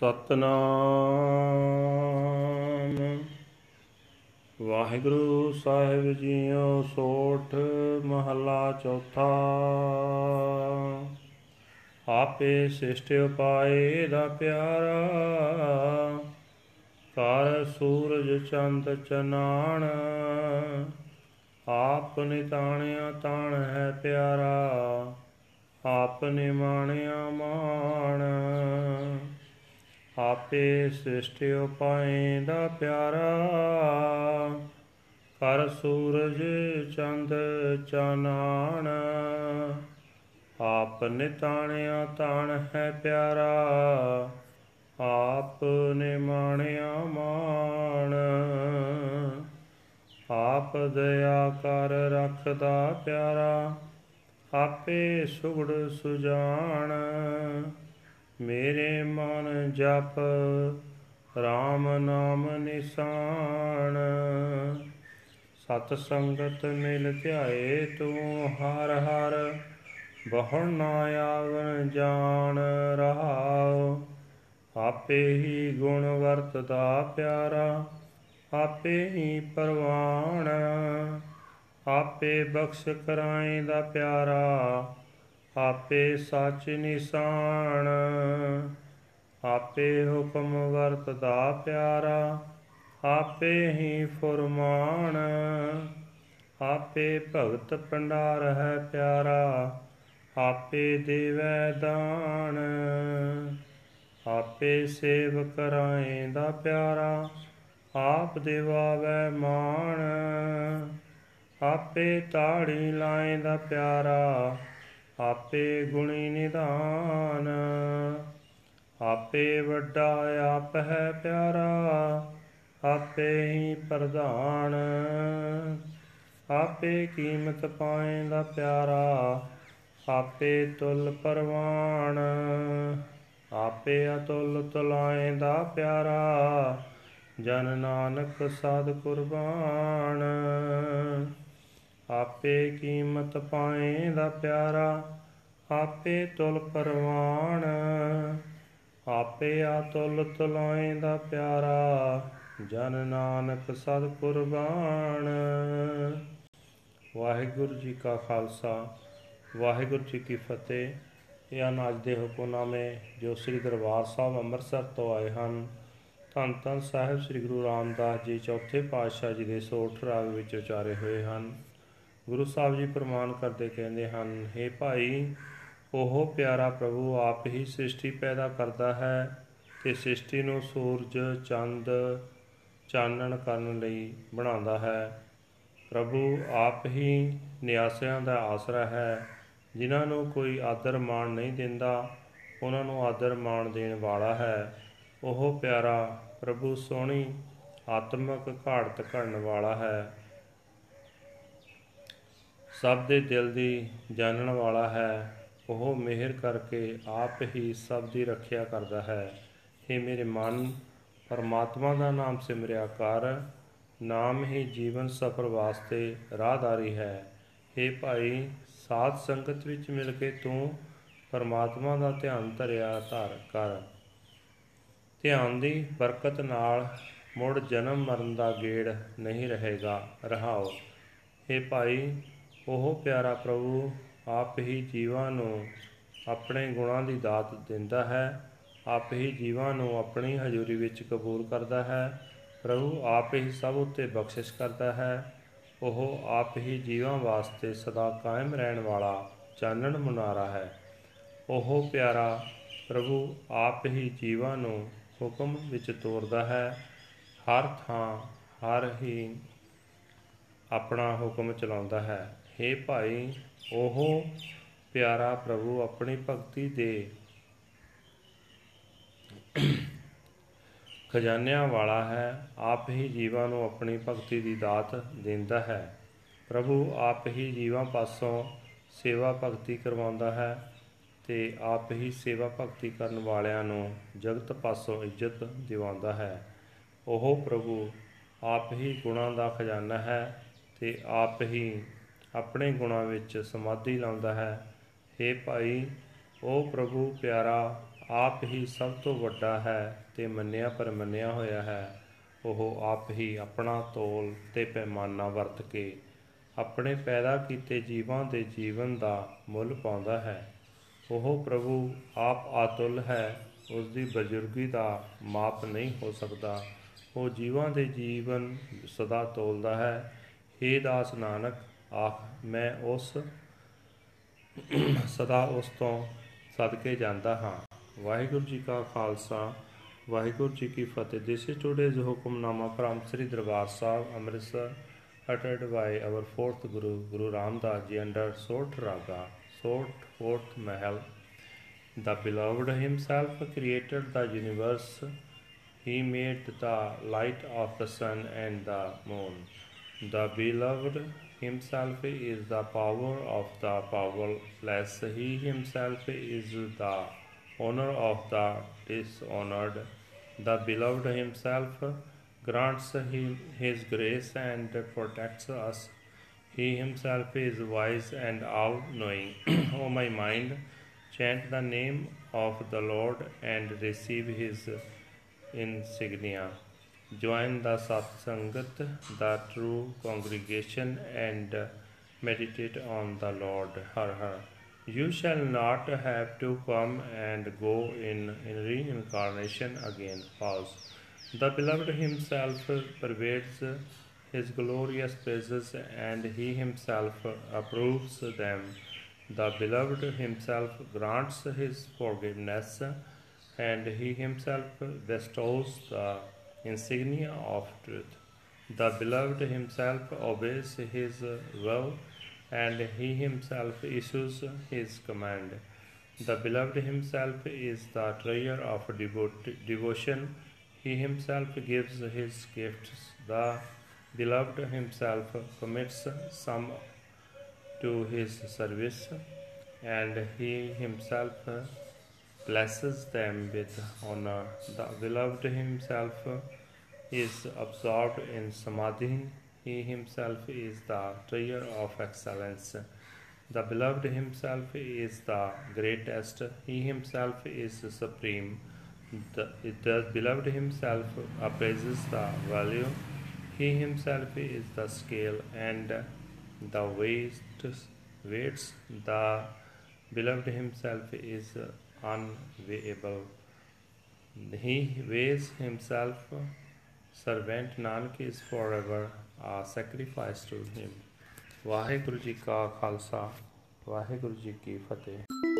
ਸਤਨਾਮ। ਵਾਹਿਗੁਰੂ ਸਾਹਿਬ ਜੀਓ ਸੋਠ ਮਹੱਲਾ ਚੌਥਾ। ਆਪੇ ਸਿਸ਼ਟ ਉਪਾਏ ਦਾ ਪਿਆਰਾ। ਕਰ ਸੂਰਜ ਚੰਦ ਚਨਾਣ। ਆਪ ਨਿਤਾਣਿਆ ਤਾਣ ਹੈ ਪਿਆਰਾ। ਆਪ ਨਿਮਾਣਿਆ ਮਾਣ। ਆਪੇ ਸ੍ਰਿਸ਼ਟਿ ਉਪਾਏ ਦਾ ਪਿਆਰਾ। ਕਰ ਸੂਰਜ ਚੰਦ ਚਾਨਣ, ਆਪ ਨਿਤਾਣਿਆ ਤਾਣ ਹੈ ਪਿਆਰਾ। ਆਪ ਨਿਮਾਣਿਆ ਮਾਣ, ਆਪ ਦਇਆ ਕਰ ਰੱਖਦਾ ਪਿਆਰਾ। ਆਪੇ ਸੁਗੜ ਸੁਜਾਨ ਮੇਰੇ ਮਨ ਜਪ RAM ਨਾਮ ਨਿਸ਼ਾਨ। ਸਤ ਸੰਗਤ ਮਿਲ ਧਿਆਏ ਤੂੰ, ਹਰ ਹਰ ਬਹੁ ਨਾ ਆਵਨ ਜਾਣ ਰਹਾਉ। ਆਪੇ ਹੀ ਗੁਣ ਵਰਤਦਾ ਪਿਆਰਾ, ਆਪੇ ਹੀ ਪਰਵਾਣ ਆਪੇ ਬਖਸ਼ ਕਰਾਏਂਦਾ ਪਿਆਰਾ ਆਪੇ ਸੱਚ ਨਿਸ਼ਾਨ, ਆਪੇ ਹੁਕਮ ਵਰਤਦਾ ਪਿਆਰਾ, ਆਪੇ ਹੀ ਫਰਮਾਨ, ਆਪੇ ਭਗਤ ਪੰਡਾਰ ਹੈ ਪਿਆਰਾ, ਆਪੇ ਦੇਵੈ ਦਾਨ, ਆਪੇ ਸੇਵ ਕਰਾਏਂਦਾ ਪਿਆਰਾ, ਆਪ ਦੇਵਾਵੈ ਮਾਣ, ਆਪੇ ਤਾੜੀ ਲਾਏਂਦਾ ਪਿਆਰਾ ਆਪੇ ਗੁਣੀ ਨਿਧਾਨ, ਆਪੇ ਵੱਡਾ ਆਪ ਹੈ ਪਿਆਰਾ, ਆਪੇ ਹੀ ਪ੍ਰਧਾਨ। ਆਪੇ ਕੀਮਤ ਪਾਏਂਦਾ ਪਿਆਰਾ, ਆਪੇ ਤੁਲ ਪਰਵਾਨ। ਆਪੇ ਅਤੁਲ ਤੁਲਾਏਂਦਾ ਪਿਆਰਾ, ਜਨ ਨਾਨਕ ਸਦ ਕੁਰਬਾਨ। ਆਪੇ ਕੀਮਤ ਪਾਏਂਦਾ ਪਿਆਰਾ, ਆਪੇ ਤੁਲ ਪਰਵਾਨ ਆਪੇ ਅਤੁਲ ਤੁਲਾਏਂਦਾ ਪਿਆਰਾ, ਜਨ ਨਾਨਕ ਸਦ ਕੁਰਬਾਨ। ਵਾਹਿਗੁਰੂ ਜੀ ਕਾ ਖਾਲਸਾ, ਵਾਹਿਗੁਰੂ ਜੀ ਕੀ ਫਤਿਹ। ਇਹ ਹਨ ਅੱਜ ਦੇ ਹੁਕਮਨਾਮੇ ਜੋ ਸ੍ਰੀ ਦਰਬਾਰ ਸਾਹਿਬ ਅੰਮ੍ਰਿਤਸਰ ਤੋਂ ਆਏ ਹਨ, ਧੰਨ ਧੰਨ ਸਾਹਿਬ ਸ੍ਰੀ ਗੁਰੂ ਰਾਮਦਾਸ ਜੀ ਚੌਥੇ ਪਾਤਸ਼ਾਹ ਜੀ ਦੇ ਸੋਠ ਰਾਗ ਵਿੱਚ ਉਚਾਰੇ ਹੋਏ ਹਨ। ਗੁਰੂ ਸਾਹਿਬ ਜੀ ਪ੍ਰਮਾਨ ਕਰਦੇ ਕਹਿੰਦੇ ਹਨ हे ਭਾਈ, ਉਹ ਪਿਆਰਾ ਪ੍ਰਭੂ ਆਪ ਹੀ ਸ੍ਰਿਸ਼ਟੀ ਪੈਦਾ ਕਰਦਾ ਹੈ ਤੇ ਸ੍ਰਿਸ਼ਟੀ ਨੂੰ ਸੂਰਜ, ਚੰਦ, ਚਾਨਣ ਕਰਨ ਲਈ ਬਣਾਉਂਦਾ ਹੈ। ਪ੍ਰਭੂ ਆਪ ਹੀ ਨਿਆਸਿਆਂ ਦਾ ਆਸਰਾ ਹੈ, ਜਿਨ੍ਹਾਂ ਨੂੰ ਕੋਈ ਆਦਰ ਮਾਣ ਨਹੀਂ ਦਿੰਦਾ, ਉਹਨਾਂ ਨੂੰ ਆਦਰ ਮਾਣ ਦੇਣ ਵਾਲਾ ਹੈ। ਉਹ ਪਿਆਰਾ, ਪ੍ਰਭੂ ਸੋਹਣੀ, ਆਤਮਿਕ ਘਾੜਤ ਕਰਨ ਵਾਲਾ ਹੈ। ਸਭ ਦੇ ਦਿਲ ਦੀ ਜਾਣਨ ਵਾਲਾ ਹੈ ਉਹ ਮਿਹਰ ਕਰਕੇ ਆਪ ਹੀ ਸਭ ਦੀ ਰੱਖਿਆ ਕਰਦਾ ਹੈ हे ਮੇਰੇ ਮਨ ਪਰਮਾਤਮਾ ਦਾ ਨਾਮ ਸਿਮਰਿਆ ਕਰ ਨਾਮ ਹੀ ਜੀਵਨ ਸਫਰ ਵਾਸਤੇ ਰਾਹਦਾਰੀ ਹੈ हे ਭਾਈ ਸਾਧ ਸੰਗਤ ਵਿੱਚ ਮਿਲ ਕੇ ਤੂੰ ਪਰਮਾਤਮਾ ਦਾ ਧਿਆਨ ਧਰਿਆ ਧਰ ਕਰ ਧਿਆਨ ਦੀ ਬਰਕਤ ਨਾਲ ਮੁੜ ਜਨਮ ਮਰਨ ਦਾ ਗੇੜ ਨਹੀਂ ਰਹੇਗਾ ਰਹਾਓ हे ਭਾਈ ਉਹ ਪਿਆਰਾ ਪ੍ਰਭੂ, ਆਪ ਹੀ ਜੀਵਾਂ ਨੂੰ ਆਪਣੇ ਗੁਣਾਂ ਦੀ ਦਾਤ ਦਿੰਦਾ ਹੈ। ਆਪ ਹੀ ਜੀਵਾਂ ਨੂੰ ਆਪਣੀ ਹਜ਼ੂਰੀ ਵਿੱਚ ਕਬੂਲ ਕਰਦਾ ਹੈ। ਪ੍ਰਭੂ ਆਪ ਹੀ ਸਭ ਉਤੇ ਬਖਸ਼ਿਸ਼ ਕਰਦਾ ਹੈ। ਉਹ ਆਪ ਹੀ ਜੀਵਾਂ ਵਾਸਤੇ ਸਦਾ ਕਾਇਮ ਰਹਿਣ ਵਾਲਾ ਚਾਨਣ ਮੁਨਾਰਾ ਹੈ। ਉਹ ਪਿਆਰਾ ਪ੍ਰਭੂ ਆਪ ਹੀ ਜੀਵਾਂ ਨੂੰ ਹੁਕਮ ਵਿੱਚ ਤੋਰਦਾ ਹੈ। ਹਰ ਥਾਂ, ਹਰ ਹੀ ਆਪਣਾ ਹੁਕਮ ਚਲਾਉਂਦਾ ਹੈ। हे ਭਾਈ, ਉਹ ਪਿਆਰਾ ਪ੍ਰਭੂ ਆਪਣੀ ਭਗਤੀ ਦੇ ਖਜ਼ਾਨਿਆਂ ਵਾਲਾ ਹੈ, ਆਪ ਹੀ ਜੀਵਾਂ ਨੂੰ ਆਪਣੀ ਭਗਤੀ ਦੀ ਦਾਤ ਦਿੰਦਾ ਹੈ। ਪ੍ਰਭੂ ਆਪ ਹੀ ਜੀਵਾਂ ਪਾਸੋਂ ਸੇਵਾ ਭਗਤੀ ਕਰਵਾਉਂਦਾ ਹੈ ਤੇ ਆਪ ਹੀ ਸੇਵਾ ਭਗਤੀ ਕਰਨ ਵਾਲਿਆਂ ਨੂੰ ਜਗਤ ਪਾਸੋਂ ਇੱਜ਼ਤ ਦਿਵਾਉਂਦਾ ਹੈ। ਉਹ ਪ੍ਰਭੂ ਆਪ ਹੀ ਗੁਣਾਂ ਦਾ ਖਜ਼ਾਨਾ ਹੈ ਤੇ ਆਪ ਹੀ ਆਪਣੇ ਗੁਣਾਂ ਵਿੱਚ ਸਮਾਧੀ ਲਾਉਂਦਾ ਹੈ। हे ਭਾਈ ਉਹ ਪ੍ਰਭੂ ਪਿਆਰਾ, ਆਪ ਹੀ ਸਭ ਤੋਂ ਵੱਡਾ ਹੈ ਤੇ ਮੰਨਿਆ ਪਰਮੰਨਿਆ ਹੋਇਆ ਹੈ। ਉਹ ਆਪ ਹੀ ਆਪਣਾ ਤੋਲ ਤੇ ਪੈਮਾਨਾ ਵਰਤ ਕੇ ਆਪਣੇ ਪੈਦਾ ਕੀਤੇ ਜੀਵਾਂ ਦੇ ਜੀਵਨ ਦਾ ਮੁੱਲ ਪਾਉਂਦਾ ਹੈ। ਉਹ ਪ੍ਰਭੂ ਆਪ ਆਤੁਲ ਹੈ ਉਸ ਦੀ ਬਜ਼ੁਰਗੀ ਦਾ ਮਾਪ ਨਹੀਂ ਹੋ ਸਕਦਾ। ਉਹ ਜੀਵਾਂ ਦੇ ਜੀਵਨ ਸਦਾ ਤੋਲਦਾ ਹੈ। हे ਦਾਸ ਨਾਨਕ ਆਖ ਮੈਂ ਉਸ ਸਦਾ ਉਸ ਤੋਂ ਸਦਕੇ ਜਾਂਦਾ ਹਾਂ ਵਾਹਿਗੁਰੂ ਜੀ ਕਾ ਖਾਲਸਾ ਵਾਹਿਗੁਰੂ ਜੀ ਕੀ ਫਤਿਹ this is today's Hukamnama from Sri Darbar Sahib Amritsar uttered by our fourth Guru, Guru Ramdas Ji under Sort Raga, Sort Fourth Mahal. The Beloved Himself created the universe. He made the light of the sun and the moon. The Beloved Himself is the power of the powerless. He Himself is the honor of the dishonored. The Beloved Himself grants him his grace and protects us. He himself is wise and all knowing. o my mind, chant the name of the Lord and receive his insignia. Join the Satsangat, the true congregation, and meditate on the Lord. Har Har. You shall not have to come and go in, in reincarnation again. Pause. The Beloved Himself pervades His glorious praises and He Himself approves them. The Beloved Himself grants His forgiveness and He Himself bestows the insignia of truth. The Beloved Himself obeys His will and He Himself issues His command. The Beloved Himself is the treasure of devo- devotion he himself gives his gifts. The beloved himself commits some to his service, and he himself blesses them with honor. The beloved himself is absorbed in samadhi. He himself is the treasure of excellence. The beloved himself is the greatest. He himself is supreme. The, the beloved himself appraises the value. He himself is the scale and the weights. weights. The beloved himself is unweighable. He weighs himself. Servant Nanak is forever a sacrifice to him. Waheguru ji ਕਾ ਖਾਲਸਾ ਵਾਹਿਗੁਰੂ ਜੀ ਕੀ ਫਤਿਹ